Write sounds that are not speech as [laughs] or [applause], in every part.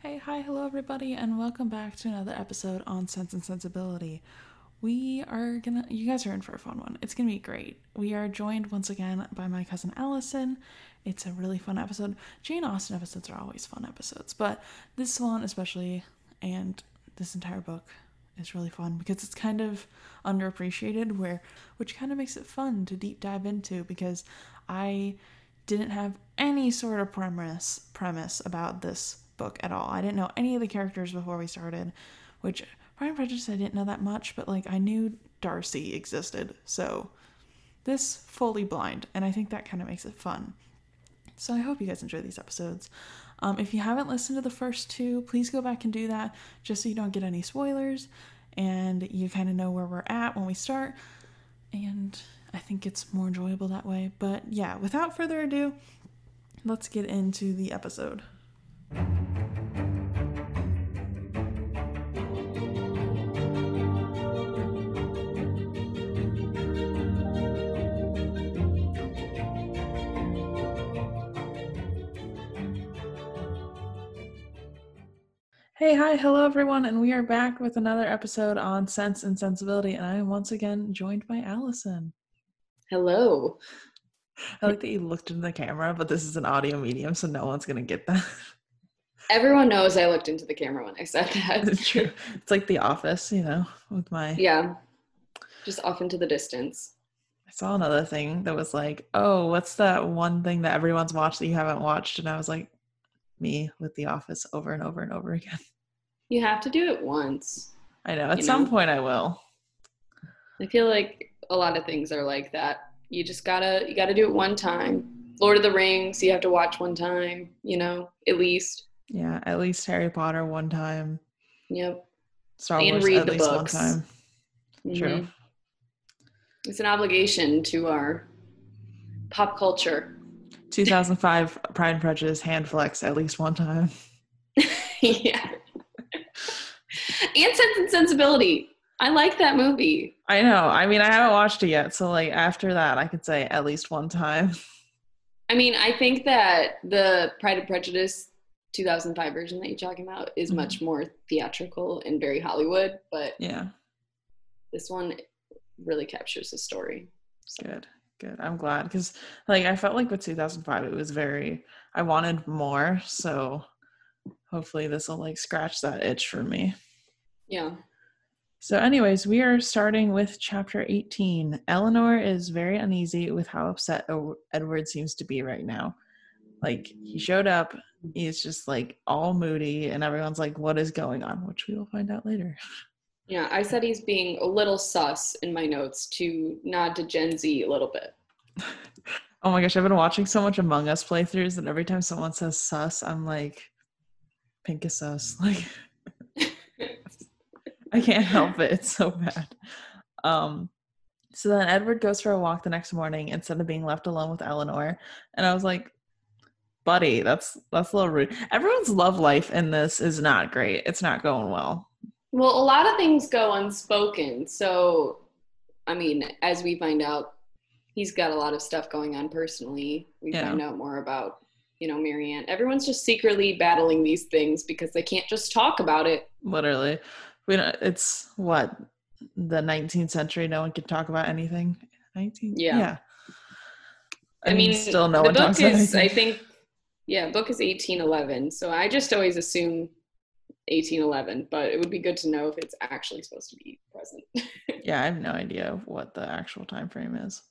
Hey, hi, hello, everybody, and welcome back to another episode on Sense and Sensibility. We are gonna, you guys are in for a fun one. It's gonna be great. We are joined once again by my cousin Allison. It's a really fun episode. Jane Austen episodes are always fun episodes, but this one, especially, and this entire book is really fun because it's kind of underappreciated, where which kind of makes it fun to deep dive into because I didn't have any sort of premise premise about this book at all. I didn't know any of the characters before we started, which Pride and Prejudice I didn't know that much, but like I knew Darcy existed. So this fully blind, and I think that kind of makes it fun. So I hope you guys enjoy these episodes. Um, if you haven't listened to the first two, please go back and do that just so you don't get any spoilers and you kind of know where we're at when we start. And I think it's more enjoyable that way. But yeah, without further ado, let's get into the episode. Hey, hi, hello everyone, and we are back with another episode on Sense and Sensibility, and I am once again joined by Allison. Hello. I like that you looked into the camera, but this is an audio medium, so no one's gonna get that. Everyone knows I looked into the camera when I said that. It's [laughs] true. It's like The Office, you know, with my. Yeah. Just off into the distance. I saw another thing that was like, oh, what's that one thing that everyone's watched that you haven't watched? And I was like, me with The Office over and over and over again. [laughs] You have to do it once. I know. At some know? point, I will. I feel like a lot of things are like that. You just gotta you gotta do it one time. Lord of the Rings, you have to watch one time, you know, at least. Yeah, at least Harry Potter one time. Yep. Star And Wars read at the least books. one time. True. Mhm. It's an obligation to our pop culture. 2005 Pride and Prejudice hand flex at least one time. [laughs] yeah. and Sense and Sensibility. I like that movie. I know. I mean, I haven't watched it yet, so like after that, I could say at least one time. [laughs] I mean, I think that the Pride and Prejudice 2005 version that you're talking about is Mhm. much more theatrical and very Hollywood, but Yeah, this one really captures the story. So, good, good. I'm glad because like I felt like with 2005, it was very. I wanted more, so hopefully this will like scratch that itch for me. yeah. So, anyways, we are starting with chapter 18. Eleanor is very uneasy with how upset O- Edward seems to be right now. Like, he showed up, he's just like all moody, and everyone's like, What is going on? Which we will find out later. [laughs] Yeah, I said he's being a little sus in my notes to nod to Gen Z a little bit. [laughs] oh my gosh, I've been watching so much Among Us playthroughs, and every time someone says sus, I'm like, Pink is sus. [laughs] Like, [laughs] I can't help it. It's so bad. Um, so then Edward goes for a walk the next morning instead of being left alone with Eleanor. And I was like, buddy, that's that's a little rude. Everyone's love life in this is not great. It's not going well. Well, a lot of things go unspoken. So, I mean, as we find out, he's got a lot of stuff going on personally. We Yeah. find out more about, you know, Marianne. Everyone's just secretly battling these things because they can't just talk about it. Literally. We don't it's what the 19th century no one can talk about anything. 19 Yeah. I, mean, still no the one book talks about is, I think, yeah, book is 1811. So I just always assume 1811, but it would be good to know if it's actually supposed to be present. [laughs] yeah, I have no idea what the actual time frame is.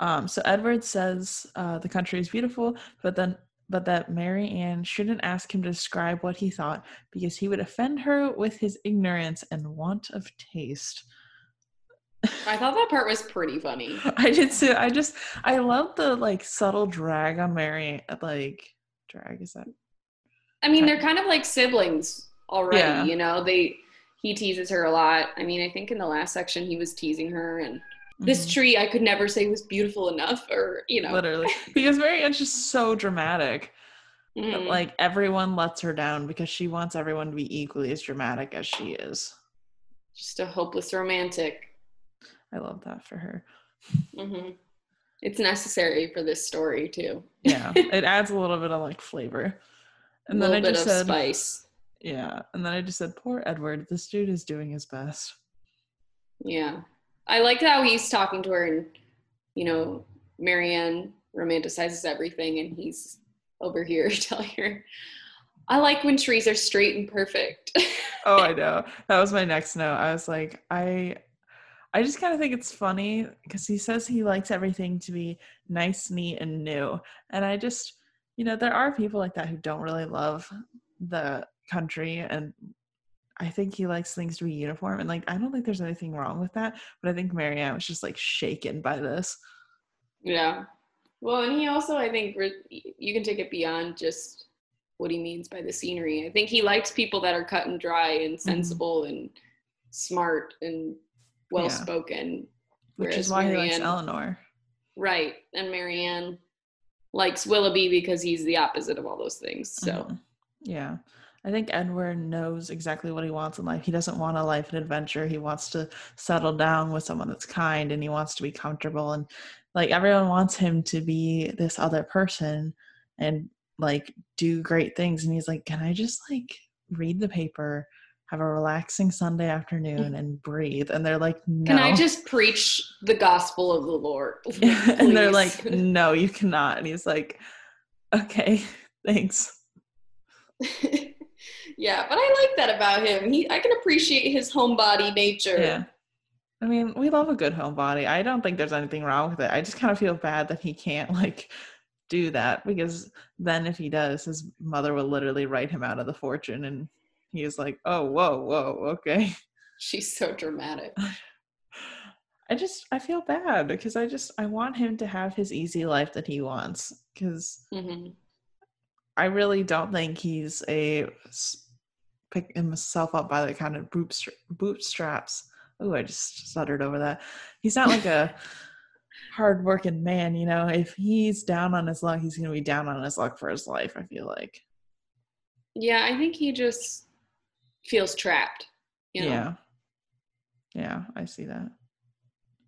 Um, so Edward says uh, the country is beautiful, but then but that Marianne shouldn't ask him to describe what he thought because he would offend her with his ignorance and want of taste. I thought that part was pretty funny. [laughs] I did too. I just I love the like subtle drag on Mary. Like drag is that? I mean, they're kind of like siblings already, Yeah. you know. They he teases her a lot. I mean, I think in the last section he was teasing her and this Mhm. tree I could never say was beautiful enough or, you know. literally [laughs] because Marianne's just so dramatic. But Mhm. like everyone lets her down because she wants everyone to be equally as dramatic as she is. just a hopeless romantic. I love that for her. hmm It's necessary for this story too. Yeah, [laughs] it adds a little bit of like flavor. And a then I bit just of said, spice. Yeah. And then I just said, poor Edward. This dude is doing his best. Yeah. I like how he's talking to her and, you know, Marianne romanticizes everything and he's over here [laughs] telling her, I like when trees are straight and perfect. [laughs] Oh, I know. That was my next note. I was like, I I just kind of think it's funny because he says he likes everything to be nice, neat, and new. And I just, you know, there are people like that who don't really love the country. And I think he likes things to be uniform. And like, I don't think there's anything wrong with that. But I think Marianne was just like shaken by this. yeah. Well, and he also, I think, you can take it beyond just what he means by the scenery. I think he likes people that are cut and dry and sensible and smart and well spoken. Which is why he likes Eleanor. Right. And Marianne likes Willoughby because he's the opposite of all those things. So, Mhm. yeah. I think Edward knows exactly what he wants in life. He doesn't want a life and adventure. He wants to settle down with someone that's kind and he wants to be comfortable. And like everyone wants him to be this other person and like do great things. And he's like, Can I just like read the paper, have a relaxing Sunday afternoon mm. and breathe? And they're like, No. can I just preach the gospel of the Lord? [laughs] and they're like, No, you cannot. And he's like, Okay, [laughs] thanks. [laughs] yeah, but I like that about him. He, I can appreciate his homebody nature. Yeah. I mean, we love a good homebody. I don't think there's anything wrong with it. I just kind of feel bad that he can't [laughs] like do that because then if he does, his mother will literally write him out of the fortune and he is like, "Oh, whoa, whoa, okay." [laughs] She's so dramatic. [sighs] I just I feel bad because I just I want him to have his easy life that he wants cuz hmm I really don't think he's a s- pick himself up by the kind of bootstra- bootstraps. Oh, I just stuttered over that. He's not like a [laughs] hardworking man, you know. If he's down on his luck, he's gonna be down on his luck for his life. I feel like. Yeah, I think he just feels trapped. You know? Yeah. Yeah, I see that.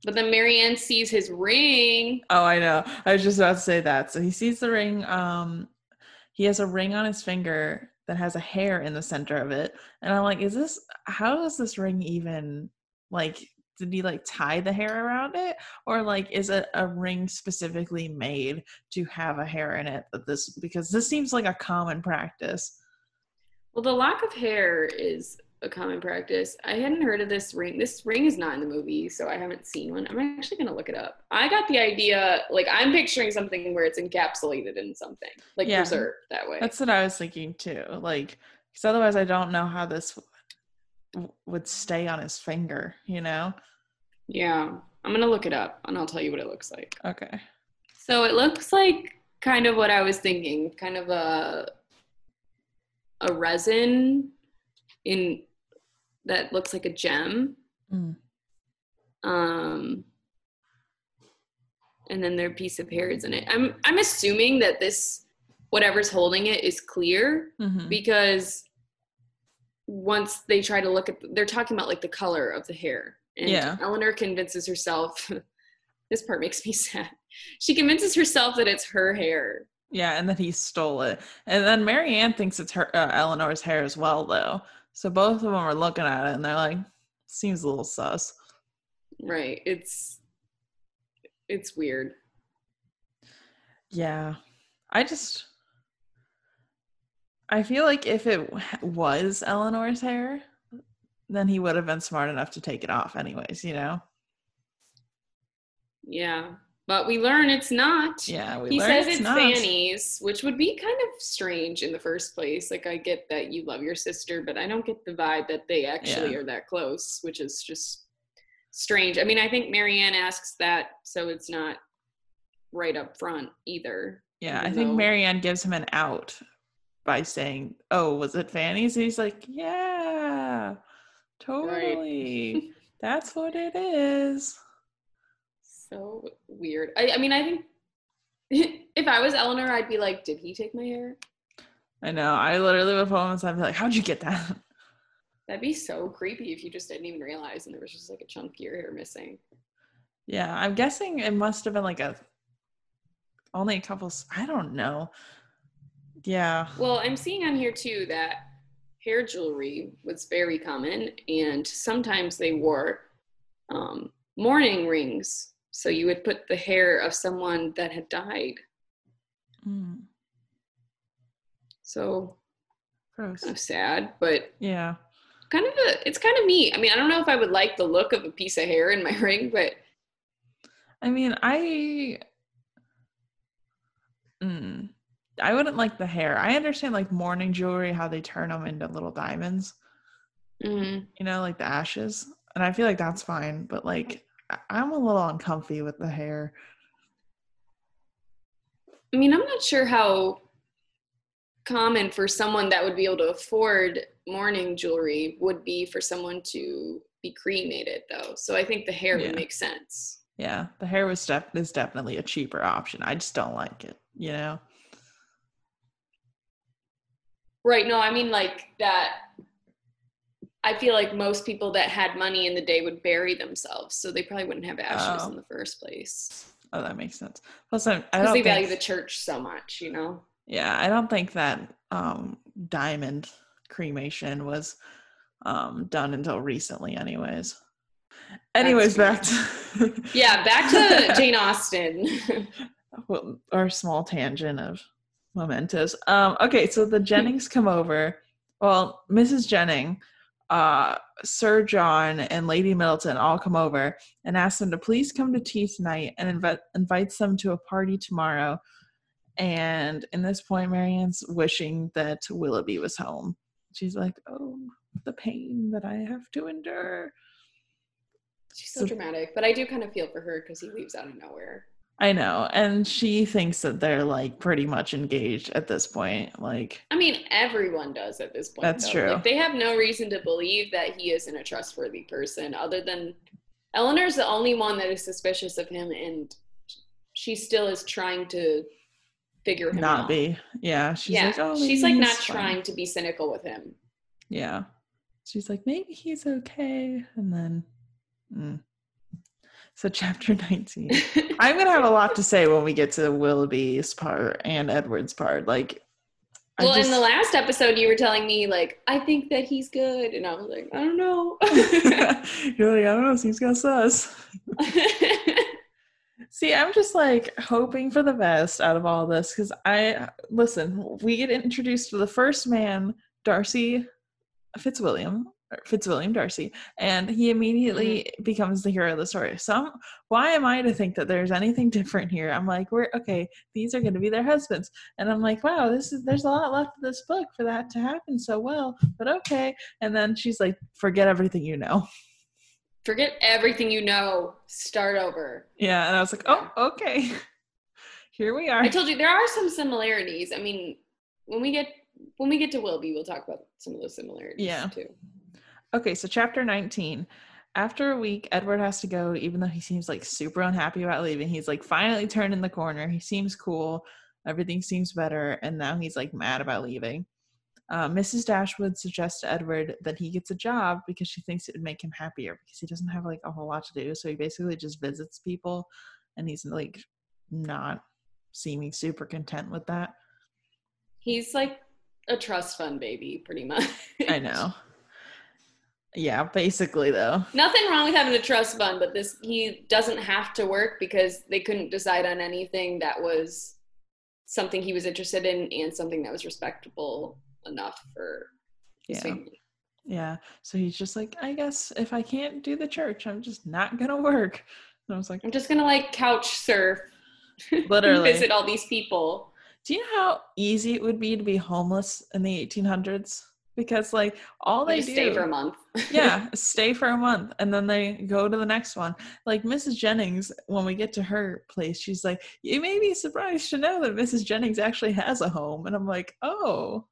But then Marianne sees his ring. Oh, I know. I was just about to say that. So he sees the ring. Um, he has a ring on his finger that has a hair in the center of it, and I'm like, is this? How is this ring even? Like, did he like tie the hair around it, or like, is it a ring specifically made to have a hair in it? That this because this seems like a common practice. Well, the lock of hair is a common practice. I hadn't heard of this ring. This ring is not in the movie, so I haven't seen one. I'm actually going to look it up. I got the idea, like, I'm picturing something where it's encapsulated in something, like Yeah. preserved that way. That's what I was thinking too. Like, because otherwise, I don't know how this w- would stay on his finger. You know? yeah. I'm going to look it up and I'll tell you what it looks like. Okay. So it looks like kind of what I was thinking, kind of a a resin in that looks like a gem. Mm. Um and then their piece of hair is in it. I'm I'm assuming that this whatever's holding it is clear Mhm. because once they try to look at they're talking about like the color of the hair. And Yeah. Eleanor convinces herself [laughs] this part makes me sad. She convinces herself that it's her hair. Yeah, and then he stole it. And then Marianne thinks it's her uh, Eleanor's hair as well, though. So both of them are looking at it and they're like, seems a little sus. Right. It's it's weird. Yeah. I just I feel like if it was Eleanor's hair, then he would have been smart enough to take it off anyways, you know? Yeah. But we learn it's not. Yeah, we learn it's not. he learned says it's it's. Fanny's, which would be kind of strange in the first place. Like I get that you love your sister, but I don't get the vibe that they actually Yeah. are that close, which is just strange. I mean, I think Marianne asks that so it's not right up front either. Yeah, I think Marianne gives him an out by saying, "Oh, was it Fanny's?" And he's like, "Yeah, totally. [laughs] That's what it is." So weird. I, I mean, I think [laughs] if I was Eleanor, I'd be like, did he take my hair? I know. I literally would phone and I'd be like, "How'd you get that?" [laughs] That'd be so creepy if you just didn't even realize and there was just like a chunk of your hair missing. Yeah, I'm guessing it must have been like a only a couple. I don't know. Yeah. Well, I'm seeing on here too that hair jewelry was very common, and sometimes they wore um, mourning rings. So you would put the hair of someone that had died. Mm, So gross. kind of sad, but Yeah. kind of a, it's kind of neat. I mean, I don't know if I would like the look of a piece of hair in my [laughs] ring, but I mean, I. Mm, I wouldn't like the hair. I understand like mourning jewelry, how they turn them into little diamonds. mm, you know, like the ashes. And I feel like that's fine, but like I'm a little uncomfy with the hair. I mean, I'm not sure how common for someone that would be able to afford mourning jewelry would be for someone to be cremated, though. So I think the hair Yeah. would make sense. Yeah, the hair was def- is definitely a cheaper option. I just don't like it, you know. Right. No, I mean, like that. I feel like most people that had money in the day would bury themselves, so they probably wouldn't have ashes Oh. in the first place Oh, that makes sense. Plus, I, I don't they think, value the church so much, you know. yeah, I don't think that um, diamond cremation was um, done until recently, anyways. Anyways, back to [laughs] Yeah, back to Jane Austen. [laughs] well, our small tangent of mementos. Um, okay, so the Jennings come over. Well, Mrs. Jennings, uh, Sir John, and Lady Middleton all come over and ask them to please come to tea tonight and invite invites them to a party tomorrow. And in this point, Marianne's wishing that Willoughby was home. She's like, "Oh, the pain that I have to endure." She's so dramatic, but I do kind of feel for her because he leaves out of nowhere. I know, and she thinks that they're like pretty much engaged at this point. Like, I mean, everyone does at this point. That's though. true. Like, they have no reason to believe that he isn't a trustworthy person, other than Eleanor's the only one that is suspicious of him, and she still is trying to figure him out. not out. be. Yeah, she's yeah, like, oh, she's like not fine." trying to be cynical with him. Yeah, she's like, maybe he's okay, and then. mm. So chapter nineteen. [laughs] I'm gonna have a lot to say when we get to Willoughby's part and Edward's part. Like, I well, in the last episode, you were telling me like, I think that he's good, and I was like, I don't know. [laughs] you're like, I don't know, he's got sus. [laughs] See, I'm just like hoping for the best out of all this because I listen. We get introduced to the first man, Darcy Fitzwilliam, Fitzwilliam Darcy, and he immediately mm-hmm. becomes the hero of the story. So, I'm, why am I to think that there's anything different here? I'm like, we're okay. These are going to be their husbands, and I'm like, wow, this is there's a lot left of this book for that to happen so well. But okay, and then she's like, forget everything you know. Forget everything you know. Start over. Yeah, and I was like, oh, okay. [laughs] Here we are. I told you there are some similarities. I mean, when we get when we get to Willoughby, we'll talk about some of those similarities Yeah. too. Okay, so chapter 19. After a week, Edward has to go, even though he seems like super unhappy about leaving. He's like finally turning the corner. He seems cool. Everything seems better. And now he's like mad about leaving. Uh, Mrs. Dashwood suggests to Edward that he gets a job because she thinks it would make him happier because he doesn't have like a whole lot to do. So he basically just visits people and he's like not seeming super content with that. He's like a trust fund baby, pretty much. I know. Yeah, basically though. Nothing wrong with having a trust fund, but this he doesn't have to work because they couldn't decide on anything that was something he was interested in and something that was respectable enough for his Yeah. family. Yeah. So he's just like, I guess if I can't do the church, I'm just not gonna work. And I was like, I'm just gonna like couch surf, [laughs] Literally. visit all these people. Do you know how easy it would be to be homeless in the 1800s? Because like all they They do, stay for a month. [laughs] yeah, stay for a month and then they go to the next one. Like Mrs. Jennings, when we get to her place, she's like, "You may be surprised to know that Mrs. Jennings actually has a home," and I'm like, "Oh,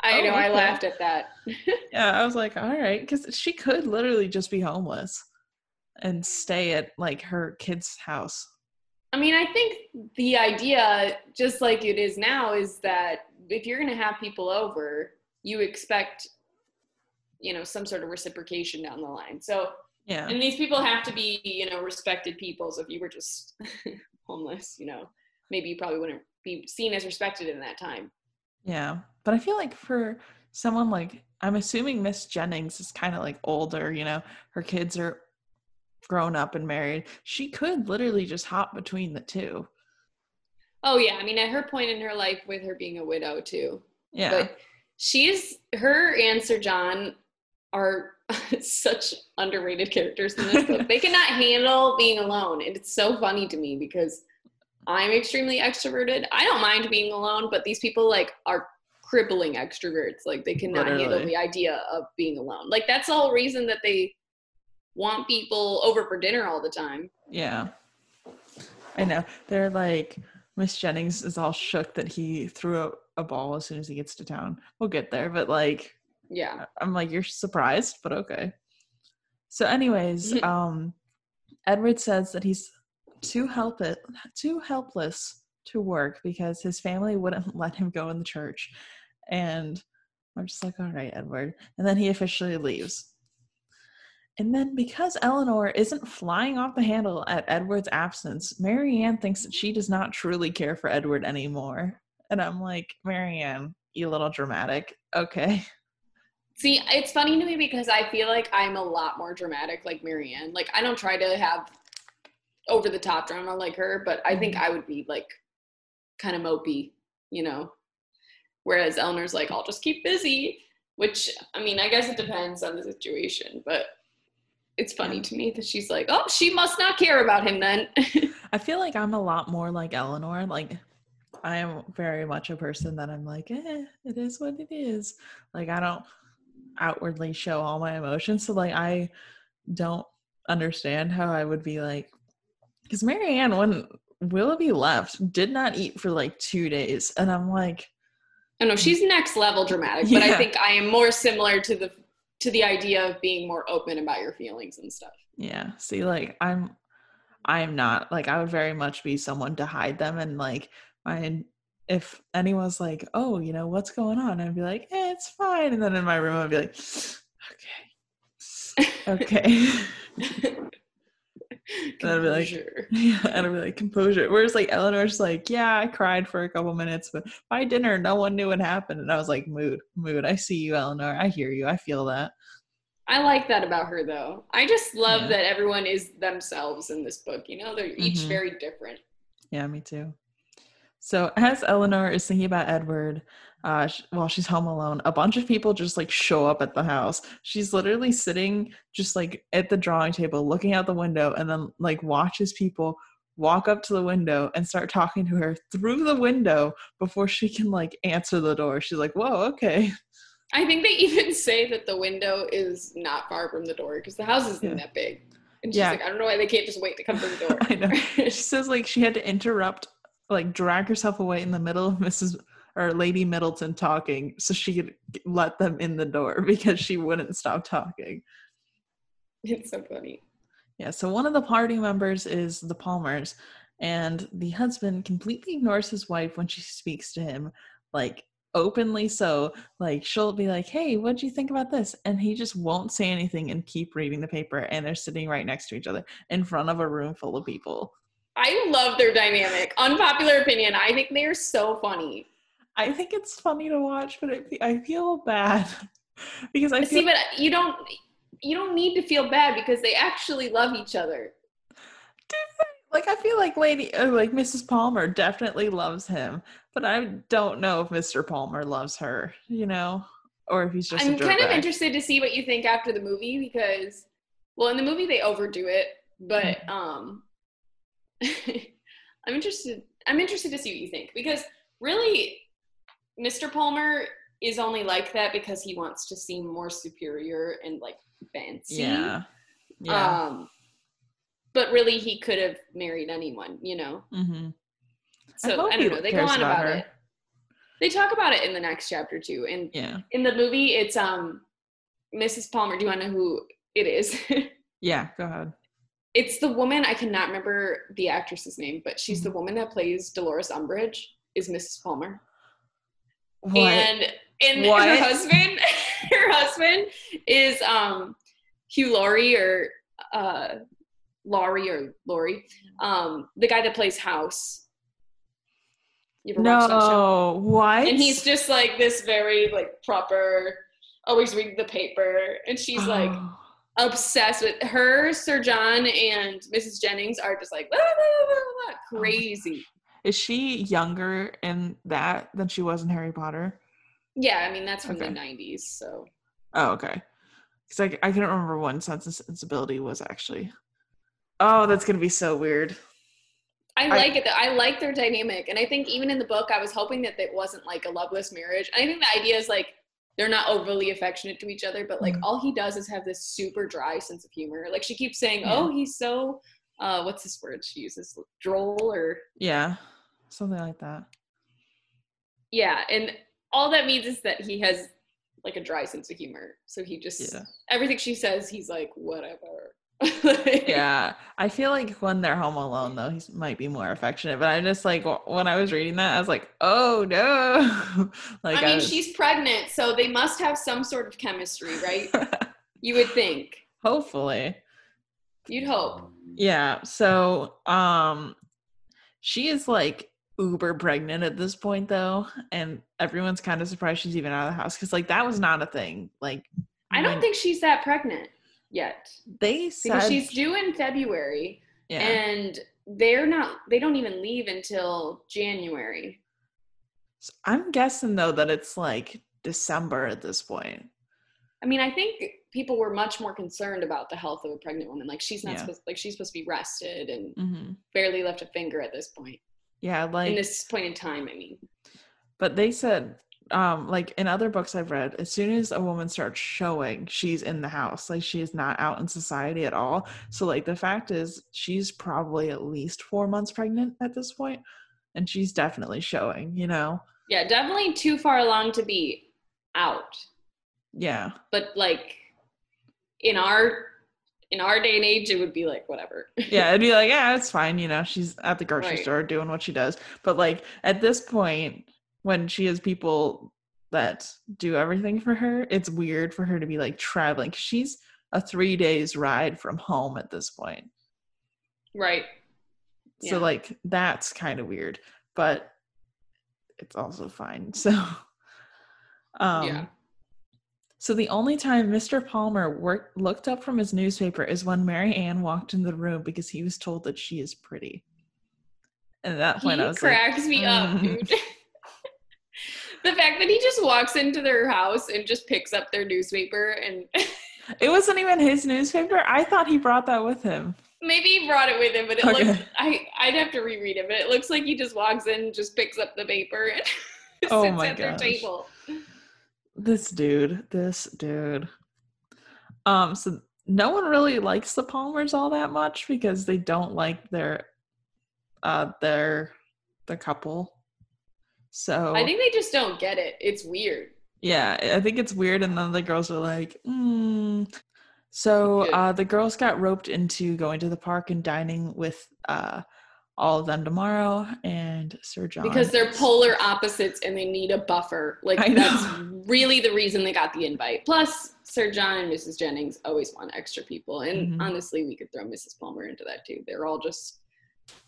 I Oh, know. I laughed at that. [laughs] yeah." I was like, "All right," because she could literally just be homeless and stay at like her kid's house. I mean, I think the idea, just like it is now, is that if you're going to have people over, you expect, you know, some sort of reciprocation down the line. So, Yeah. and these people have to be, you know, respected people. So if you were just [laughs] homeless, you know, maybe you probably wouldn't be seen as respected in that time. Yeah. But I feel like for someone like I'm assuming Miss Jennings is kind of like older, you know, her kids are grown up and married. She could literally just hop between the two. Oh yeah, I mean at her point in her life with her being a widow too. Yeah. But she's her and Sir John are [laughs] such underrated characters in this book. they cannot handle being alone. And it's so funny to me because I'm extremely extroverted. I don't mind being alone, but these people like are crippling extroverts. Like they cannot Literally. handle the idea of being alone. Like that's the whole reason that they want people over for dinner all the time. Yeah. I know. They're like Miss Jennings is all shook that he threw a, a ball as soon as he gets to town. We'll get there, but like Yeah. I'm like, you're surprised, but okay. So, anyways, [laughs] um, Edward says that he's too help it too helpless to work because his family wouldn't [laughs] let him go in the church. And I'm just like, all right, Edward. And then he officially leaves. And then because Eleanor isn't flying off the handle at Edward's absence, Marianne thinks that she does not truly care for Edward anymore. And I'm like, Marianne, you little dramatic. Okay. [laughs] See, it's funny to me because I feel like I'm a lot more dramatic like Marianne. Like I don't try to have over the top drama like her, but I think mm-hmm. I would be like kind of mopey, you know. Whereas Eleanor's like, I'll just keep busy, which I mean, I guess it depends on the situation, but it's funny to me that she's like, oh, she must not care about him then. [laughs] I feel like I'm a lot more like Eleanor. Like, I am very much a person that I'm like, eh, it is what it is. Like, I don't outwardly show all my emotions. So, like, I don't understand how I would be like, because Marianne, when Willoughby left, did not eat for like two days. And I'm like, I know she's next level dramatic, but I think I am more similar to the to the idea of being more open about your feelings and stuff. Yeah. See, like I'm I'm not like I would very much be someone to hide them and like my if anyone's like, oh, you know, what's going on? I'd be like, eh, it's fine. And then in my room I'd be like, okay. Okay. [laughs] And I'd be like- Composure. [laughs] yeah. And I'd be like, composure. Whereas like Eleanor's like, yeah, I cried for a couple minutes, but by dinner no one knew what happened. And I was like, mood, mood. I see you, Eleanor. I hear you. I feel that. I like that about her though. I just love Yeah. that everyone is themselves in this book. You know, they're each Mhm. very different. Yeah, me too. So as Eleanor is thinking about Edward, uh, sh- while she's home alone, a bunch of people just like show up at the house. She's literally sitting just like at the drawing table, looking out the window, and then like watches people walk up to the window and start talking to her through the window before she can like answer the door. She's like, "Whoa, okay." I think they [laughs] even say that the window is not far from the door because the house isn't Yeah. that big. And she's Yeah. like, I don't know why they can't just wait to come to the door. [laughs] I know. She says like she had to interrupt, like drag herself away in the middle of Mrs. or Lady Middleton talking so she could let them in the door [laughs] because she wouldn't stop talking. it's so funny. Yeah, so one of the party members is the Palmers, and the husband completely ignores his wife when she speaks to him, like openly so. Like she'll be like, Hey, what'd you think about this? And he just won't say anything and keep reading the paper, and they're sitting right next to each other in front of a room full of people. I love their dynamic. Unpopular opinion. I think they are so funny. I think it's funny to watch, but it, I feel bad [laughs] because I See, but you don't you don't need to feel bad because they actually love each other. like I feel like Lady uh, like Mrs. Palmer definitely loves him, but I don't know if Mr. Palmer loves her, you know, or if he's just. I'm kind of interested to see what you think after the movie because, well, in the movie they overdo it, but Mm-hmm. um, [laughs] I'm interested. I'm interested to see what you think because really, Mr. Palmer is only like that because he wants to seem more superior and like fancy. Yeah, yeah. Um, but really, he could have married anyone, you know. mm-hmm. So hope I, don't know. They go on about about, it. They talk about it in the next chapter too, and Yeah, in the movie it's um mrs palmer do you want to know who it is [laughs] yeah. Go ahead. It's the woman i cannot remember the actress's name but she's Mm-hmm. the woman that plays dolores umbridge is mrs palmer What? and and her husband [laughs] her husband is um hugh laurie or uh laurie or laurie um the guy that plays house You ever watched that show? No, what? And he's just like this very like proper, always reading the paper, and she's like Oh. Obsessed with her. Sir John and Mrs. Jennings are just like blah, blah, blah, Oh crazy. Is she younger in that than she was in Harry Potter? Yeah, I mean that's from Okay. the '90s, so Oh, okay. Because I, I couldn't remember when Sense and Sensibility was actually. Oh, that's gonna be so weird. I I- like it. Though. I like their dynamic, and I think even in the book, I was hoping that it wasn't like a loveless marriage. I think the idea is like they're not overly affectionate to each other, but like Mhm. all he does is have this super dry sense of humor. Like she keeps saying, Yeah. "Oh, he's so." Uh, what's this word she uses? Droll or Yeah, something like that. yeah, and all that means is that he has like a dry sense of humor. So he just Yeah. everything she says, he's like whatever. [laughs] Yeah, I feel like when they're home alone, though, he might be more affectionate. But I'm just like when I was reading that, I was like, oh no. [laughs] like I mean, was- she's pregnant, so they must have some sort of chemistry, right? [laughs] you would think. hopefully. You'd hope. Yeah. So, um, she is like uber pregnant at this point, though, and everyone's kind of surprised she's even out of the house because, like, that was not a thing. Like, I don't when think she's that pregnant yet they said because she's due in February, yeah. and they're not. They don't even leave until January. So I'm guessing though that it's like December at this point. I mean, I think people were much more concerned about the health of a pregnant woman. Like she's not Yeah. supposed, like she's supposed to be rested and hmm barely left a finger at this point. Yeah, like in this point in time, I mean. But they said, um, like in other books I've read, as soon as a woman starts showing, she's in the house. Like she is not out in society at all. So like the fact is she's probably at least four months pregnant at this point, And she's definitely showing, you know? Yeah, definitely too far along to be out. Yeah. But like in our in our day and age, it would be like whatever. [laughs] Yeah, it'd be like, yeah, it's fine, you know, she's at the grocery Right. store doing what she does. But like at this point, when she has people that do everything for her, it's weird for her to be like traveling. she's a three days ride from home at this point. right. So Yeah. like that's kind of weird, but it's also fine. [laughs] So um Yeah. So the only time Mr. Palmer worked looked up from his newspaper is when Marianne walked in the room because he was told that she is pretty. And at that point he I was like, cracks me up, mm. dude. [laughs] the fact that he just walks into their house and just picks up their newspaper and [laughs] it wasn't even his newspaper. I thought he brought that with him. maybe he brought it with him, but it Okay. looks I I'd have to reread it, but it looks like he just walks in, just picks up the paper and [laughs] sits Oh my at their table. This dude, this dude. Um, so no one really likes the Palmers all that much because they don't like their uh their the couple. So I think they just don't get it. It's weird. yeah, I think it's weird, and then the girls are like, mm. So uh the girls got roped into going to the park and dining with uh all of them tomorrow and Sir John because they're polar opposites and they need a buffer. Like that's really the reason they got the invite. Plus, Sir John and Mrs. Jennings always want extra people, and Mhm. honestly, we could throw Mrs. Palmer into that too. They're all just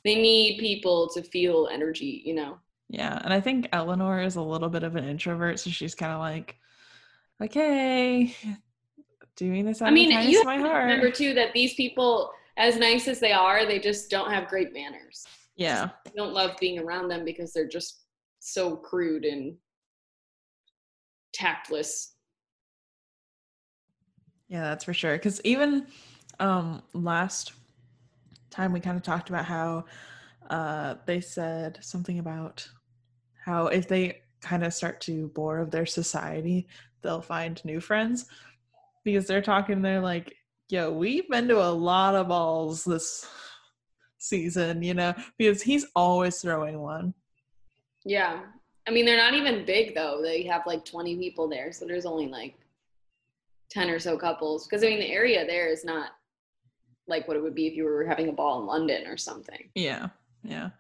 they need people to feel energy, you know. Yeah, and I think Eleanor is a little bit of an introvert, so she's kind of like, okay, doing this out I mean, you my to heart. remember too that these people, as nice as they are, they just don't have great manners. yeah, I don't love being around them because they're just so crude and tactless. yeah, that's for sure. Because even um last time we kind of talked about how uh they said something about how if they kind of start to bore of their society, they'll find new friends because they're talking. They're like, "Yo, we've been to a lot of balls this." season you know because he's always throwing one Yeah. I mean, they're not even big though. They have like 20 people there. So there's only like 10 or so couples. Because I mean, the area there is not like what it would be if you were having a ball in London or something. Yeah, yeah.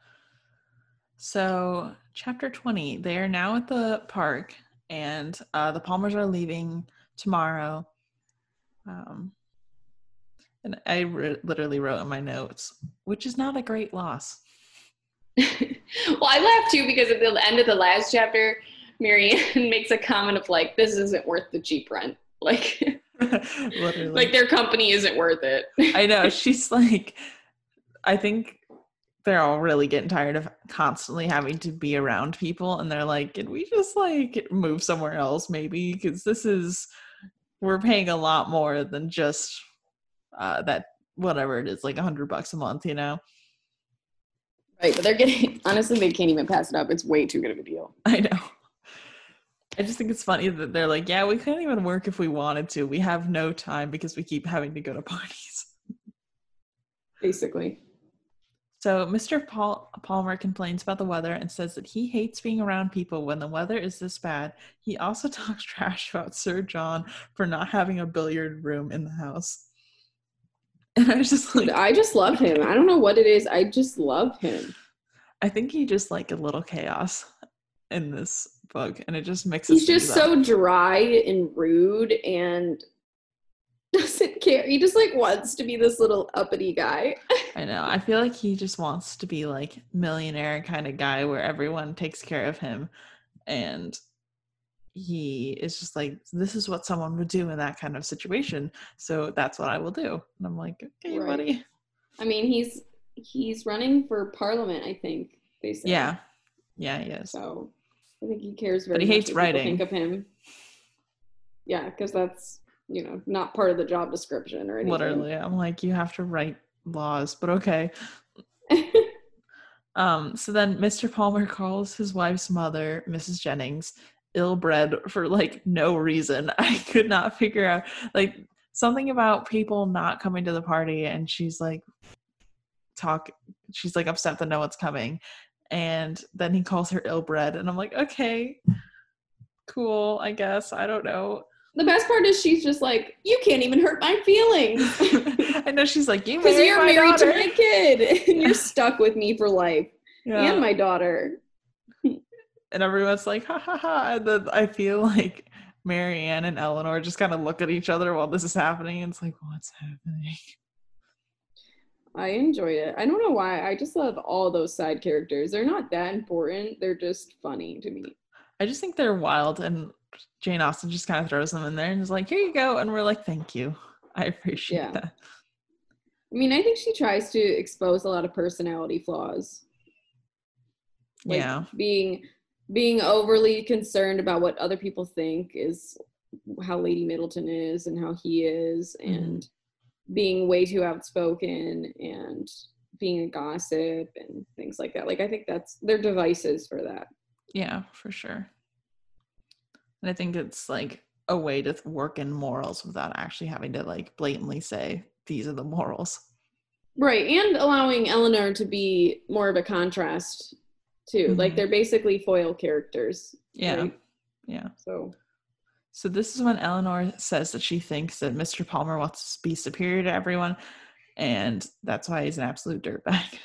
So, chapter 20, they are now at the park, and uh, the Palmers are leaving tomorrow. Um, and I re- literally wrote in my notes, which is not a great loss. [laughs] well, I laughed too because at the end of the last chapter, Marianne [laughs] makes a comment of like, "This isn't worth the cheap rent." [laughs] Like, like their company isn't worth it. I know. She's like, I think they're all really getting tired of constantly having to be around people. And they're like, can we just like move somewhere else maybe? Because this is, we're paying a lot more than just uh, that, whatever it is, like a hundred bucks a month, you know? Right, but they're getting [laughs] honestly, they can't even pass it up. It's way too good of a deal. I know. I just think it's funny that they're like, yeah, we couldn't even work if we wanted to. We have no time because we keep having to go to [laughs] parties. Basically. So Mr. Paul Palmer complains about the weather and says that he hates being around people when the weather is this bad. He also [laughs] talks trash about Sir John for not having a billiard room in the house. [laughs] And I was just like, I just love him. I don't know what it is. I just love him. I think he just like a little chaos in this book, and it just mixes. He's just so dry and rude and [laughs] doesn't care. He just like wants to be this little uppity guy. [laughs] I know. I feel like he just wants to be like millionaire kind of guy where everyone takes care of him and he is just like this is what someone would do in that kind of situation. So that's what I will do. And I'm like, okay, Right. buddy. I mean, he's he's running for parliament. I think they said. Yeah. Yeah, he is. So I think he cares very But he hates writing. Think of him. Yeah, because that's you know not part of the job description or anything. Literally. I'm like, you have to write laws, but okay. [laughs] Um, so then Mr. Palmer calls his wife's mother, Mrs. Jennings, ill bred for like no reason. [laughs] I could not figure out like something about people not coming to the party and she's like talk she's like upset that no one's coming. And then he calls her ill bred and I'm like, okay, cool, I guess. I don't know. The best part is she's just like, you can't even hurt my feelings. [laughs] [laughs] I know she's like, you Because you're married daughter. to my kid [laughs] and you're stuck with me for life Yeah. and my daughter. and everyone's like, ha ha ha. And then I feel like Marianne and Eleanor just kind of look at each other while this is happening. And it's like, what's happening? I enjoyed it. I don't know why. I just love all those side characters. They're not that important. They're just funny to me. I just think they're wild. And Jane Austen just kind of throws them in there and is like, here you go. And we're like, thank you. I appreciate Yeah. that. I mean, I think she tries to expose a lot of personality flaws. Like yeah. being being overly concerned about what other people think is how Lady Middleton is and how he is Mm-hmm. and being way too outspoken and being a gossip and things like that. Like I think that's their devices for that. Yeah, for sure. And I think it's like a way to work in morals without actually having to like blatantly say, these are the morals. Right. And allowing Eleanor to be more of a contrast too. Like Mhm. they're basically foil characters. Yeah. right? Yeah. So So this is when Eleanor says that she thinks that Mr. Palmer wants to be superior to everyone, and that's why he's an absolute dirtbag.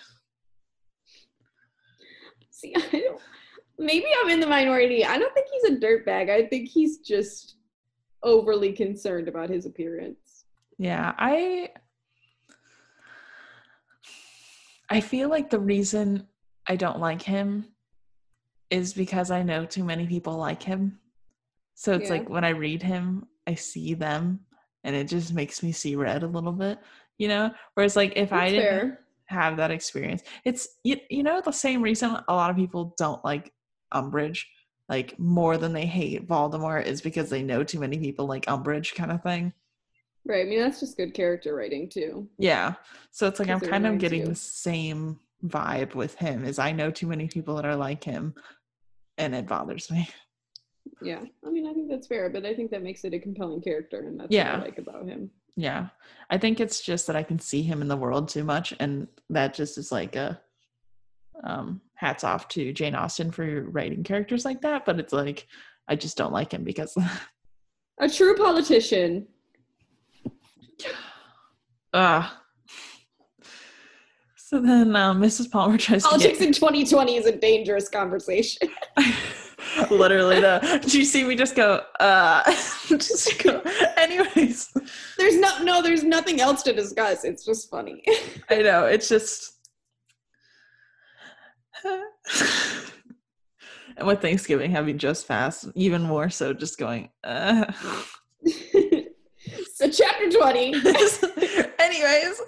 see [laughs] I don't maybe I'm in the minority. I don't think he's a dirtbag. I think he's just overly concerned about his appearance. Yeah, I I feel like the reason I don't like him is because I know too many people like him. So it's Yeah. like when I read him, I see them and it just makes me see red a little bit, you know? Whereas like if I didn't fair. have that experience. It's you, you know the same reason a lot of people don't like Umbridge like more than they hate Voldemort is because they know too many people like Umbridge kind of thing. Right. I mean that's just good character writing too. Yeah. So it's like I'm kind of getting you. the same vibe with him is I know too many people that are like him and it bothers me. Yeah. I mean I think that's fair, but I think that makes it a compelling character and that's Yeah. what I like about him. Yeah. I think it's just that I can see him in the world too much and that just is like a um hats off to Jane Austen for writing characters like that, but it's like I just don't like him because [laughs] A true politician. uh so then um, Mrs. Palmer [laughs] tries Politics to in 2020 is a dangerous conversation. [laughs] literally the do you see me just go uh just go anyways There's no no, there's nothing else to discuss. It's just funny. I know it's just [laughs] and with Thanksgiving having just passed, even more so, just going. Uh. [laughs] so chapter twenty. [laughs] Anyways,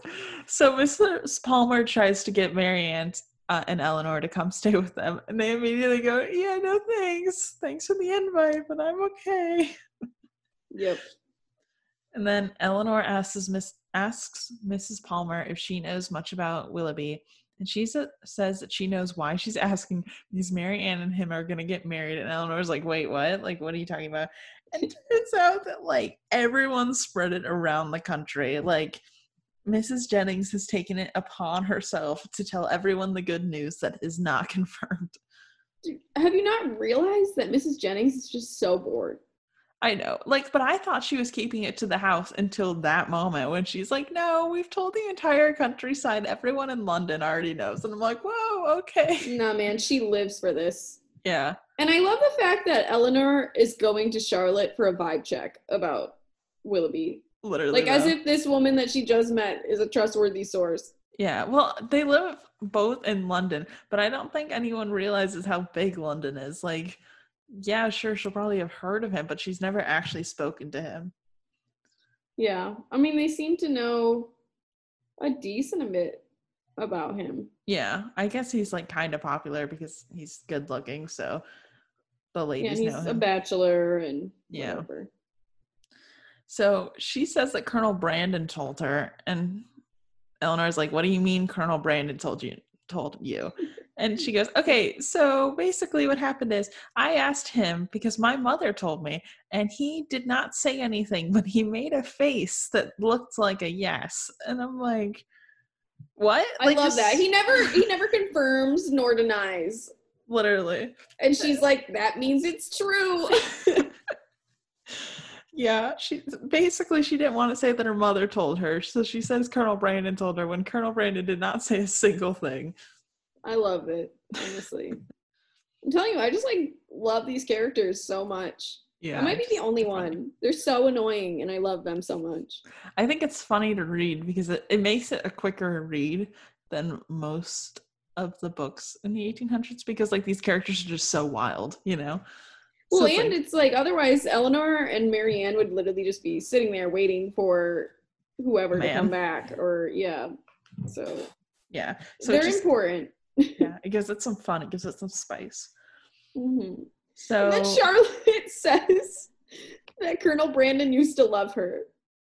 so Mrs. Palmer tries to get Marianne uh, and Eleanor to come stay with them, and they immediately go, "Yeah, no thanks. Thanks for the invite, but I'm okay." Yep. And then Eleanor asks Miss asks Mrs. Palmer if she knows much about Willoughby, and she sa- says that she knows why she's asking because Marianne and him are gonna get married. And Eleanor's like, "Wait, what? Like, what are you talking about?" And turns out that like everyone spread it around the country. Like Mrs. Jennings has taken it upon herself to tell everyone the good news that is not [laughs] confirmed. Have you not realized that Mrs. Jennings is just so bored? I know. Like, but I thought she was keeping it to the house until that moment when she's like, no, we've told the entire countryside. Everyone in London already knows. And I'm like, whoa, okay. No, man, she lives for this. Yeah. And I love the fact that Eleanor is going to Charlotte for a vibe check about Willoughby. Literally. Like, as if this woman that she just met is a trustworthy source. Yeah. Well, they live both in London, but I don't think anyone realizes how big London is. Like, yeah, sure, she'll probably have heard of him, but she's never actually spoken to him. Yeah. I mean, they seem to know a decent bit about him. Yeah. I guess he's like kind of popular because he's good looking. So the ladies Yeah, he's know a bachelor and Yeah. whatever. So she says that Colonel Brandon told her, and Eleanor's like, "What do you mean, Colonel Brandon told you told you?" And she goes, [laughs] "Okay, so basically, what happened is I asked him because my mother told me, and he did not say anything, but he made a face that looked like a yes." And I'm like, "What?" I love just that. He never he never confirms nor denies. [laughs] literally. And she's like, that means it's true. [laughs] Yeah, she basically she didn't want to say that her mother told her, so she says Colonel Brandon told her when Colonel Brandon did not say a single thing. I love it, honestly. [laughs] I'm telling you, I just like love these characters so much. Yeah, I might be the only one. They're so annoying and I love them so much. I think it's funny to read because it, it makes it a quicker read than most of the books in the 1800s because like these characters are just so wild, you know. So Well, it's and like- it's like otherwise Eleanor and Marianne would literally just be sitting there waiting for whoever to come back or yeah. So, yeah, so they're just, important. Yeah, it gives it some fun. It gives it some spice. hmm So And then Charlotte [laughs] says that Colonel Brandon used to love her.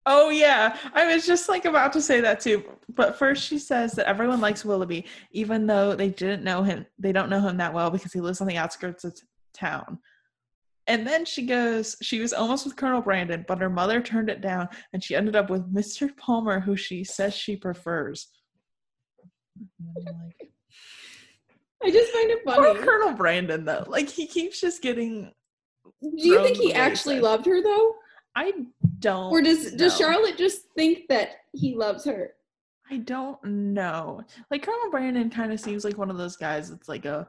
Oh yeah, I was just like about to say that too. But first she says that everyone likes Willoughby, even though they didn't know him. They don't know him that well because he lives on the outskirts of t- town. And then she goes, she was almost with Colonel Brandon, but her mother turned it down, and she ended up with Mr. Palmer, who she says she prefers. And I'm like, I just find it Poor funny. Colonel Brandon though, like he keeps just getting. Do you think he actually loved her though? I don't. Or does does. Charlotte just think that he loves her? I don't know. Like Colonel Brandon kind of seems like one of those guys that's like a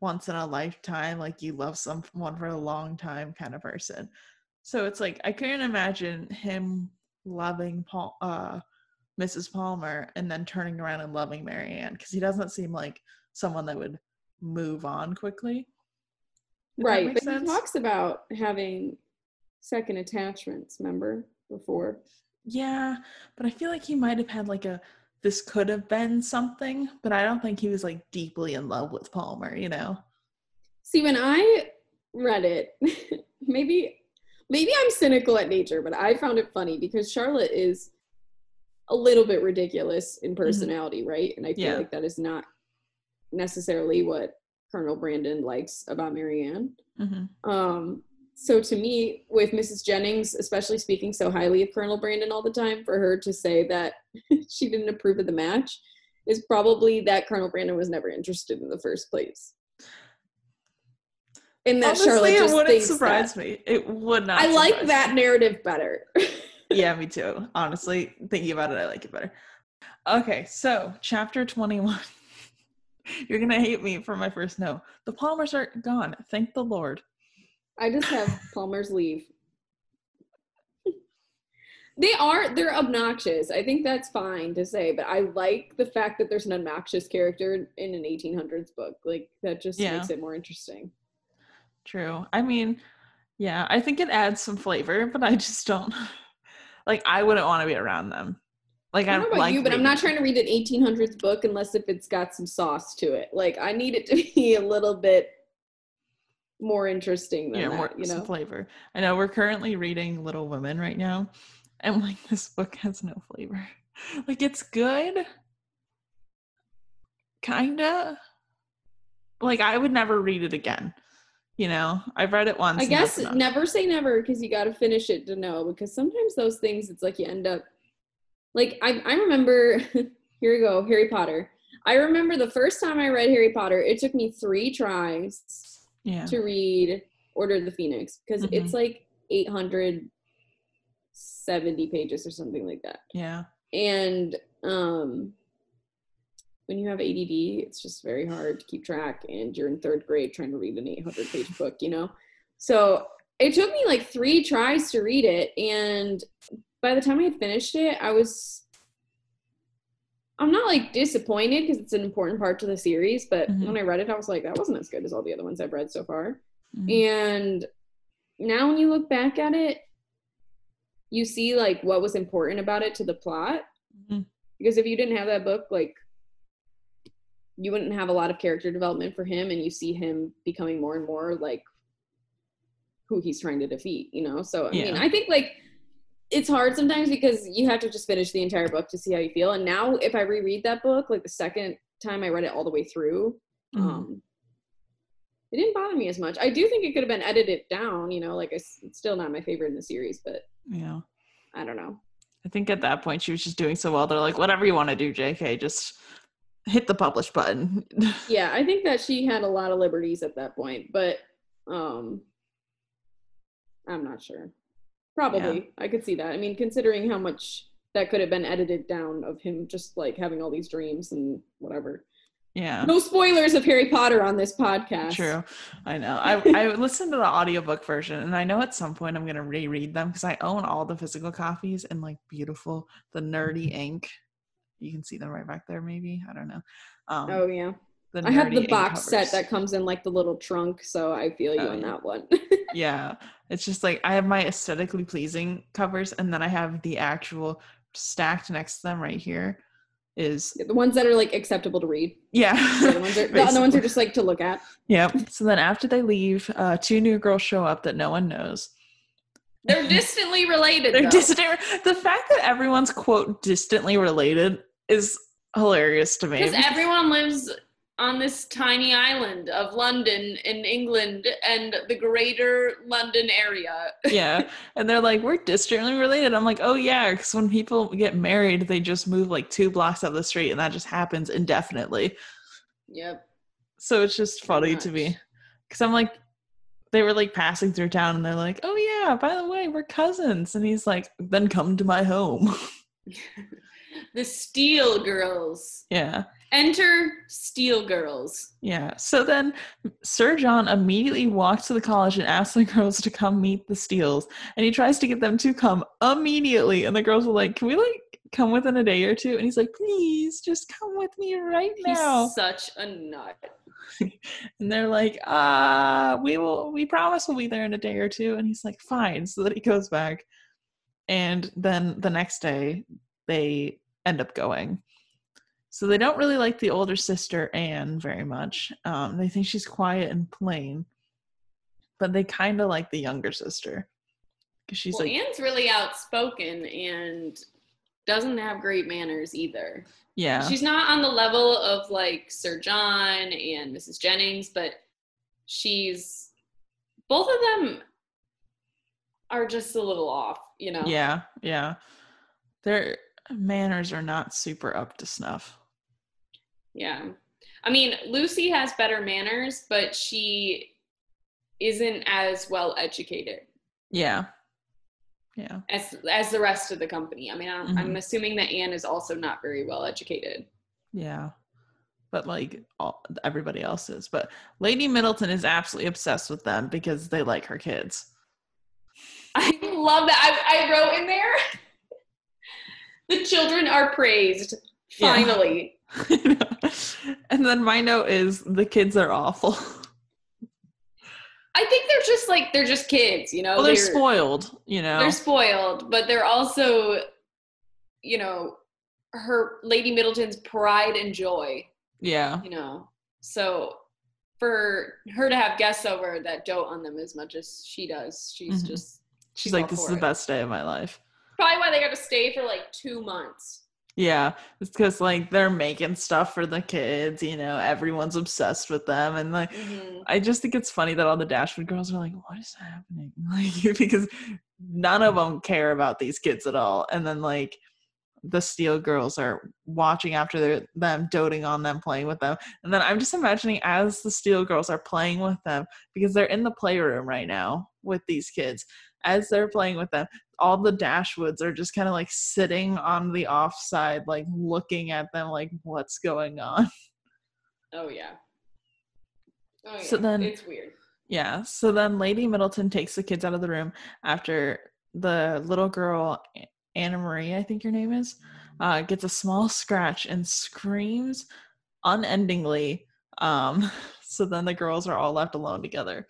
once in a lifetime, like you love someone for a long time kind of person. So it's like I couldn't imagine him loving Paul uh Mrs. Palmer and then turning around and loving Marianne because he doesn't seem like someone that would move on quickly. That right. But sense. he talks about having second attachments, remember? Before. Yeah, but I feel like he might have had like a this could have been something, but I don't think he was like deeply in love with Palmer, you know? See, when I read it, [laughs] maybe maybe I'm cynical at nature, but I found it funny because Charlotte is a little bit ridiculous in personality, right? And I feel Mm-hmm. Yeah. like that is not necessarily what Colonel Brandon likes about Marianne. hmm Um, so to me, with Mrs. Jennings, especially speaking so highly of Colonel Brandon all the time, for her to say that [laughs] she didn't approve of the match is probably that Colonel Brandon was never interested in the first place. And that Honestly, Charlotte it wouldn't surprise that. me. It would not. I like that me. narrative better. [laughs] Yeah, me too. Honestly, thinking about it, I like it better. Okay, so chapter 21. You're going to hate me for my first no. The Palmers are gone. Thank the Lord. I just have [laughs] Palmer's leave. They are they're obnoxious. I think that's fine to say, but I like the fact that there's an obnoxious character in an 1800s book. Like that just Yeah. makes it more interesting. True. I mean, yeah, I think it adds some flavor, but I just don't [laughs] like. I wouldn't want to be around them. Like I I don't know about like you, but I'm not trying to read an 1800s book unless if it's got some sauce to it. Like I need it to [laughs] be a little bit more interesting than yeah, that, more you some know. flavor. I know we're currently reading Little Women right now, and like [laughs] this book has no flavor. [laughs] Like it's good, kinda. Like I would never read it again. You know, I've read it once. I guess never say never because you got to finish it to know. Because sometimes those things, it's like you end up like I. I remember. [laughs] here we go, Harry Potter. I remember the first time I read Harry Potter. It took me three tries Yeah. to read Order of the Phoenix because Mhm. it's like 870 pages or something like that. Yeah. And um, when you have ADD, it's just very hard to keep track. And you're in third grade trying to read an 800 page book, you know? So it took me like three tries to read it. And by the time I had finished it, I was. I'm not like disappointed because it's an important part to the series, but Mhm. when I read it, I was like, that wasn't as good as all the other ones I've read so far. Mhm. And now when you look back at it, you see like what was important about it to the plot. Mhm. Because if you didn't have that book, like you wouldn't have a lot of character development for him and you see him becoming more and more like who he's trying to defeat, you know? So I mean, I think like it's hard sometimes because you have to just finish the entire book to see how you feel. And now if I reread that book, like the second time I read it all the way through, Mhm. um it didn't bother me as much i do think it could have been edited down you know like it's it's still not my favorite in the series but yeah. i don't know I think at that point she was just doing so well. They're like, whatever you want to do, JK, just hit the publish button. [laughs] yeah i think that she had a lot of liberties at that point but um i'm not sure probably i could see that i mean considering how much that could have been edited down of him just like having all these dreams and whatever yeah. no spoilers of harry potter on this podcast True. I know. I I [laughs] listened to the audiobook version and I know at some point I'm gonna reread them because I own all the physical copies in like beautiful the nerdy ink. You can see them right back there, maybe. I don't know. Um oh yeah i have the ink box set that comes in like the little trunk so i feel you Oh, on yeah. that one [laughs] yeah. It's just like I have my aesthetically pleasing covers and then I have the actual stacked next to them right here is the ones that are like acceptable to read yeah. The other ones are, the other ones are just like to look at. Yep. So then after they leave, uh, two new girls show up that no one knows. They're distantly related. They're though. distant. The fact that everyone's quote distantly related is hilarious to me. because everyone lives on this tiny island of London in England and the greater London area. [laughs] yeah, and they're like, we're distantly related. I'm like, oh yeah, because when people get married, they just move like two blocks up the street, and that just happens indefinitely. Yep. So it's just funny to me because I'm like, they were like passing through town, and they're like, oh yeah, by the way, we're cousins, and he's like, then come to my home. [laughs] The Steele Girls. yeah. Enter Steele Girls. Yeah. So then Sir John immediately walks to the college and asks the [laughs] girls to come meet the Steeles. And he tries to get them to come immediately. And the girls are like, Can we like come within a day or two? And he's like, Please just come with me right now. He's such a nut. [laughs] And they're like, uh, we will we promise we'll be there in a day or two. And he's like, Fine. So that he goes back. And then the next day they end up going. So they don't really like the older sister Anne very much. Um, they think she's quiet and plain, but they kind of like the younger sister because she's well, like, Anne's really outspoken and doesn't have great manners either. yeah, She's not on the level of like Sir John and Mrs. Jennings, but she's both of them are just a little off, you know. yeah, yeah. Their manners are not super up to snuff. Yeah. I mean, Lucy has better manners, but she isn't as well educated Yeah, yeah, as as the rest of the company. I mean, I'm, I'm Mhm. assuming that Anne is also not very well educated. yeah. But like all, everybody else is. But Lady Middleton is absolutely obsessed with them because they like her kids. I love that. I, I wrote in there [laughs] The children are praised. Yeah. [laughs] And then my note is the kids are awful. I think they're just like they're just kids, you know. Well, they're spoiled, you know. They're spoiled, but they're also, you know, her Lady Middleton's pride and joy, yeah. you know. So for her to have guests over that dote on them as much as she does, she's Mhm. just She's She's like, this is the it. best day of my life. probably why they got to stay for like two months. Yeah, it's because like they're making stuff for the kids, you know, everyone's obsessed with them. And like, Mhm. I just think it's funny that all the Dashwood girls are like, what is happening? [laughs] Like, because none of them care about these kids at all. And then like the Steele girls are watching after their, them, doting on them, playing with them. And then I'm just imagining as the Steele girls are playing with them, because they're in the playroom right now with these kids, as they're playing with them, all the Dashwoods are just kind of like sitting on the offside, like looking at them, like, what's going on? [laughs] Oh yeah. Oh yeah. So then- it's weird. Yeah. So then Lady Middleton takes the kids out of the room after the little girl, Anna Marie, I think your name is, uh, gets a small scratch and screams unendingly. Um, [laughs] so then the girls are all left alone together.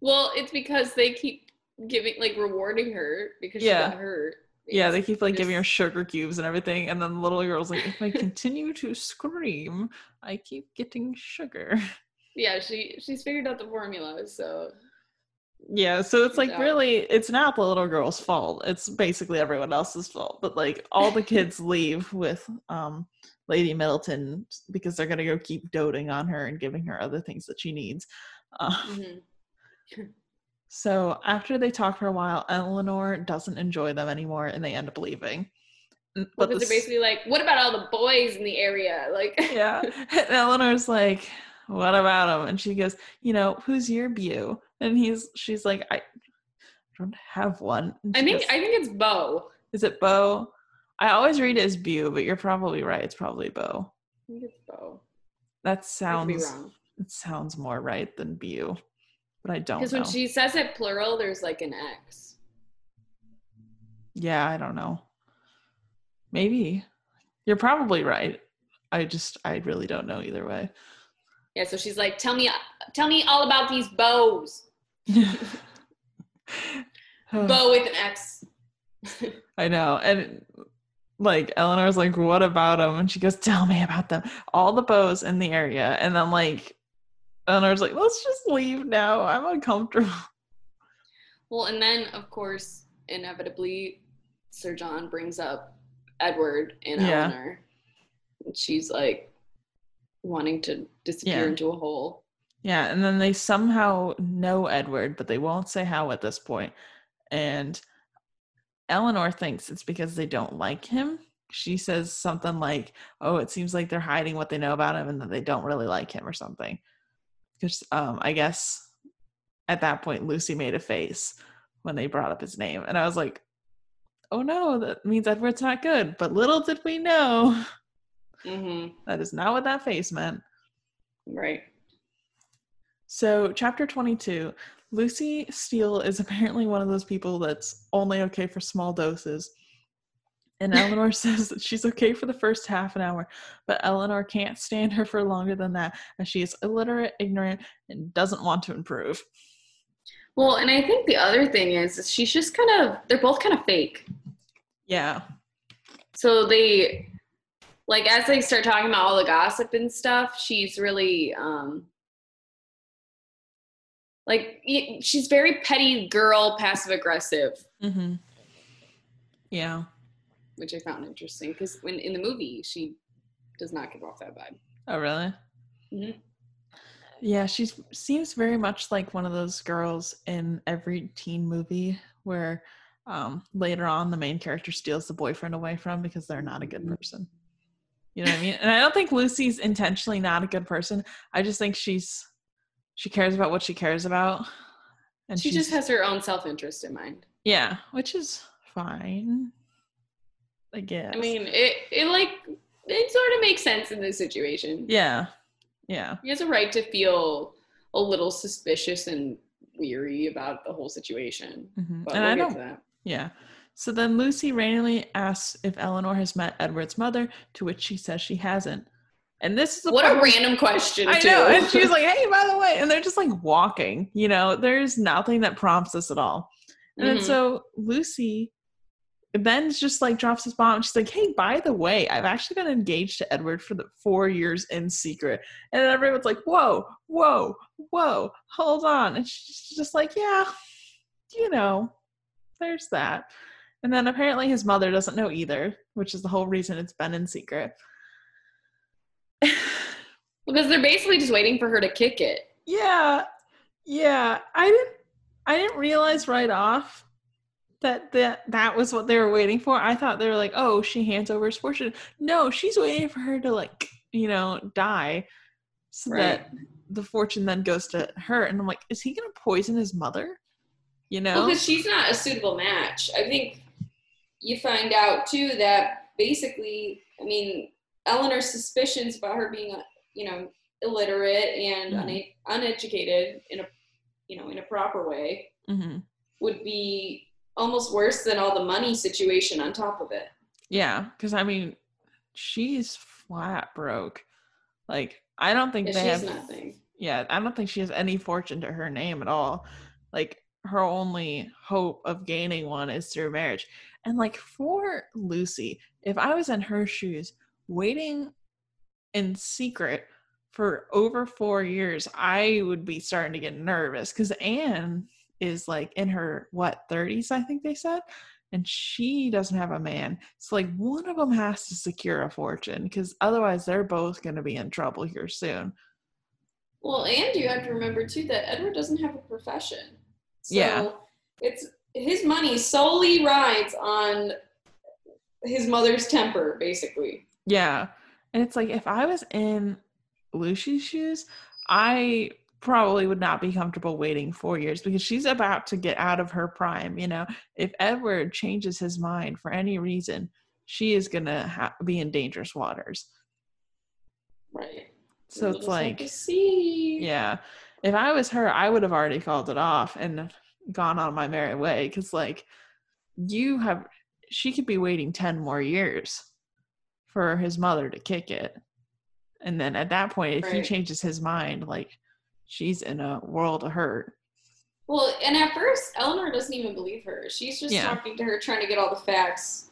Well, it's because they keep giving like rewarding her because Yeah. she got hurt. Yeah, they keep like giving her sugar cubes and everything. And then the little girl's like, if I [laughs] continue to scream, I keep getting sugar. Yeah, she she's figured out the formula, so Yeah, so it's like really, it's not the little girl's fault. It's basically everyone else's fault. But like all the [laughs] kids leave with um Lady Middleton because they're gonna go keep doting on her and giving her other things that she needs. Uh, mhm. [laughs] so after they talk for a while, Eleanor doesn't enjoy them anymore, and they end up leaving. But the they're basically like, what about all the boys in the area? Like, yeah, [laughs] [laughs] and Eleanor's like, "What about him?" And she goes, "You know, who's your beau?" And he's, she's like, "I don't have one." I think goes, I think it's Bo. Is it Bo? I always read it as Bew, but you're probably right. It's probably Bo. I think it's Bo. That sounds it sounds more right than Bew, but I don't Because when she says it plural, there's like an X. yeah, I don't know. Maybe you're probably right. I just I really don't know either way. Yeah, so she's like, tell me, tell me all about these bows. [laughs] Bow with an X. I know, and like Eleanor's like, "What about them?" And she goes, "Tell me about them. All the bows in the area." And then like Eleanor's like, "Let's just leave now. I'm uncomfortable." [laughs] Well, and then of course, inevitably, Sir John brings up Edward and Yeah. Eleanor. And she's like wanting to disappear Yeah. into a hole. Yeah, and then they somehow know Edward, but they won't say how at this point. And Eleanor thinks it's because they don't like him. She says something like, "Oh, it seems like they're hiding what they know about him and that they don't really like him or something." Because um, I guess at that point Lucy made a face when they brought up his name, and I was like, "Oh no, that means Edward's not good." But little did we know Mm-hmm. that is not what that face meant. Right. So, chapter 22 Lucy Steele is apparently one of those people that's only okay for small doses. And Eleanor [laughs] says that she's okay for the first half an hour, but Eleanor can't stand her for longer than that, as she is illiterate, ignorant, and doesn't want to improve. Well, and I think the other thing is, is she's just kind of, they're both kind of fake. Yeah. So they, like, as they start talking about all the gossip and stuff, she's really, um, like, she's very petty girl, passive aggressive, Mm-hmm. Yeah. Which I found interesting because when in the movie, she does not give off that vibe. Oh, really? Mhm. Yeah, she seems very much like one of those girls in every teen movie where um, later on the main character steals the boyfriend away from because they're not a good person. You know what I mean? And I don't think Lucy's intentionally not a good person. I just think she's she cares about what she cares about, and she just has her own self interest in mind. yeah, which is fine. I guess. I mean, it, it like, it sort of makes sense in this situation. yeah, yeah. He has a right to feel a little suspicious and weary about the whole situation. hmm But And we'll I get don't to that. Yeah. So then Lucy randomly asks if Eleanor has met Edward's mother, to which she says she hasn't. And this is What a random question, I too. know. And she's like, [laughs] hey, by the way, and they're just like walking, you know, there's nothing that prompts this at all. And then Mhm. so Lucy then just like drops his bomb. She's like, hey, by the way, I've actually been engaged to Edward for the four years in secret. And everyone's like, whoa, whoa, whoa, hold on. And she's just like, yeah, you know, there's that. And then apparently his mother doesn't know either, which is the whole reason it's been in secret. [sighs] because they're basically just waiting for her to kick it. Yeah, yeah. I didn't. I didn't realize right off that that that was what they were waiting for. I thought they were like, oh, she hands over his fortune. No, she's waiting for her to like, you know, die, so that the fortune then goes to her. And I'm like, is he gonna poison his mother? You know? Because she's not a suitable match. I think you find out too that basically, I mean, Eleanor's suspicions about her being, uh, you know, illiterate and Mhm. une- uneducated in a, you know, in a proper way hmm would be almost worse than all the money situation on top of it. Yeah, because I mean, she's flat broke. Like, I don't think Yeah, they have. nothing. yeah, I don't think she has any fortune to her name at all. Like her only hope of gaining one is through marriage. And like for Lucy, if I was in her shoes, waiting in secret for over four years, I would be starting to get nervous because Anne is like in her what 30s, I think they said. And she doesn't have a man. So like one of them has to secure a fortune because otherwise they're both gonna be in trouble here soon. Well, and you have to remember too that Edward doesn't have a profession. So Yeah. it's his money solely rides on his mother's temper, basically. Yeah. And it's like if I was in Lucy's shoes, I probably would not be comfortable waiting four years because she's about to get out of her prime. You know, if Edward changes his mind for any reason, she is going to ha- be in dangerous waters. Right. So it's like, see. yeah, if I was her, I would have already called it off and gone on my merry way because, like, you have, she could be waiting 10 more years for his mother to kick it. And then at that point, if he changes his mind, like, she's in a world of hurt. Well, and at first, Eleanor doesn't even believe her. She's just Yeah. talking to her, trying to get all the facts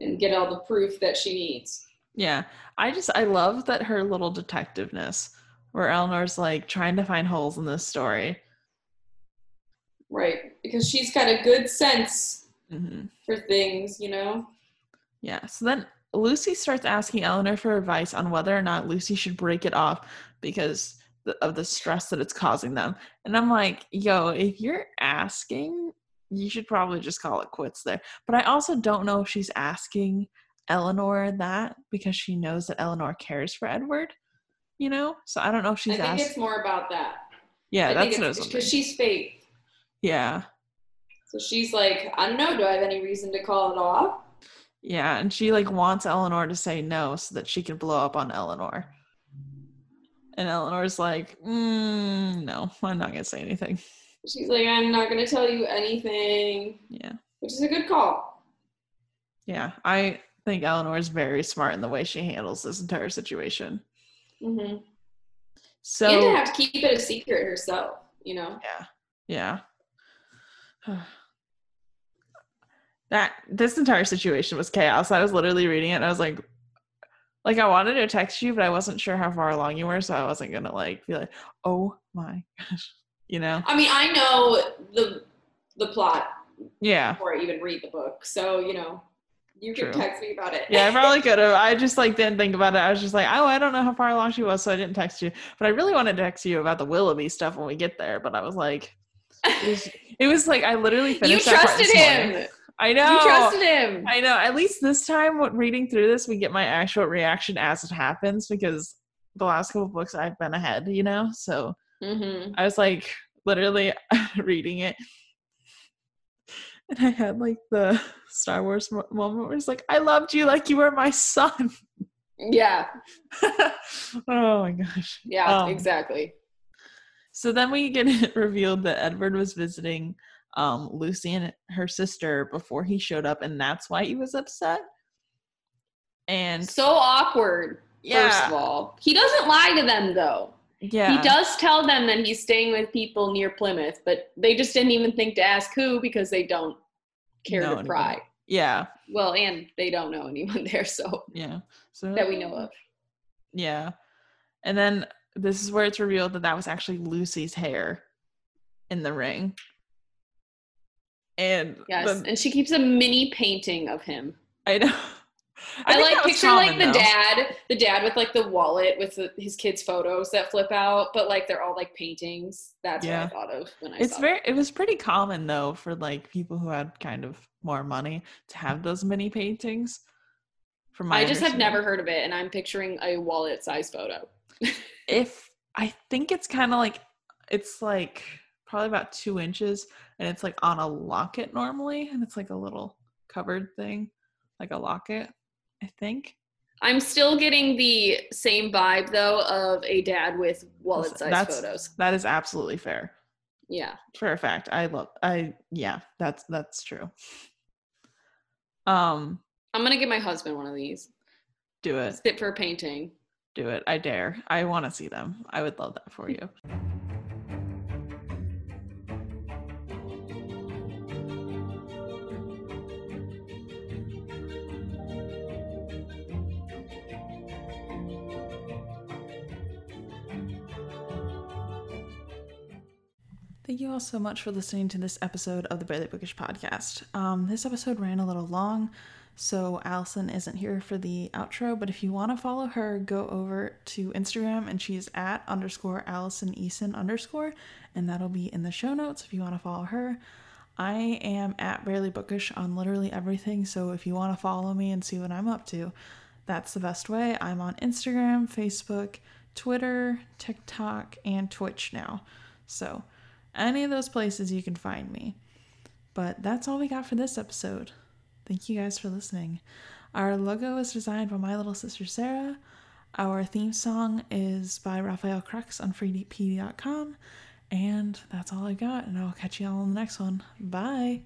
and get all the proof that she needs. Yeah. I just, I love that her little detectiveness where Eleanor's like trying to find holes in this story. Right. Because she's got a good sense hmm for things, you know? Yeah. So then Lucy starts asking Eleanor for advice on whether or not Lucy should break it off because th- of the stress that it's causing them. And I'm like, yo, if you're asking, you should probably just call it quits there. But I also don't know if she's asking Eleanor that because she knows that Eleanor cares for Edward, you know? So I don't know if she's I think asking. it's more about that. Yeah, I that's what because she's fake. Yeah. So she's like, I don't know, do I have any reason to call it off? Yeah. And she like wants Eleanor to say no so that she can blow up on Eleanor. And Eleanor's like, mm, no, I'm not going to say anything. She's like, I'm not going to tell you anything, Yeah. which is a good call. Yeah. I think Eleanor's very smart in the way she handles this entire situation. Mm-hmm. and to So, have to keep it a secret herself, you know? yeah. Yeah. [sighs] that this entire situation was chaos. I was literally reading it and I was like, like I wanted to text you, but I wasn't sure how far along you were, so I wasn't gonna like be like, oh my [laughs] gosh, you know? I mean, I know the the plot Yeah. before I even read the book, so you know, you can text me about it. Yeah, I [laughs] probably could have. I just like didn't think about it. I was just like, oh, I don't know how far along she was, so I didn't text you. But I really wanted to text you about the Willoughby stuff when we get there. But I was like, it was, it was like I literally you finished. part trusted him. I know. You trusted him. I know. At least this time, what reading through this, we get my actual reaction as it happens because the last couple books I've been ahead, you know. So hmm I was like literally [laughs] reading it, and I had like the Star Wars moment where it's like, "I loved you like you were my son." Yeah, [laughs] oh my gosh. yeah, Um, exactly. So then we get [laughs] it revealed that Edward was visiting um, Lucy and her sister before he showed up, and that's why he was upset. And so awkward. Yeah. First of all, he doesn't lie to them though. yeah, He does tell them that he's staying with people near Plymouth, but they just didn't even think to ask who because they don't care to pry. Yeah, Well, and they don't know anyone [laughs] there, so yeah. So that we know of. Yeah, and then this is where it's revealed that that was actually Lucy's hair in the ring. And Yes, the- and she keeps a mini painting of him. I know. [laughs] I, think like picture like the though. dad, the dad with like the wallet with the, his kids' photos that flip out, but like they're all like paintings. That's Yeah. what I thought of when I It's saw very. It was pretty common though for like people who had kind of more money to have those mini paintings. From my I just have never heard of it, and I'm picturing a wallet-sized photo. [laughs] If I think it's kind of like it's like probably about two inches, and it's like on a locket normally, and it's like a little covered thing, like a locket. I think. I'm still getting the same vibe though of a dad with wallet-sized That's- photos. That is absolutely fair. Yeah, For a fact. I love I yeah, that's that's true. Um I'm gonna give my husband one of these. do it. Sit for a painting. Do it. I dare. I want to see them. I would love that for you. Thank you all so much for listening to this episode of the Barely Bookish podcast. Um, this episode ran a little long, so Allison isn't here for the outro. But if you want to follow her, go over to Instagram and she's at underscore Allison Eason underscore, and that'll be in the show notes if you want to follow her. I am at Barely Bookish on literally everything, so if you want to follow me and see what I'm up to, that's the best way. I'm on Instagram, Facebook, Twitter, TikTok, and Twitch now. So, any of those places you can find me. But that's all we got for this episode. Thank you guys for listening. Our logo is designed by my little sister Sarah. Our theme song is by Raphael Crux on freedp.com. And that's all I got, and I'll catch you all in the next one. Bye.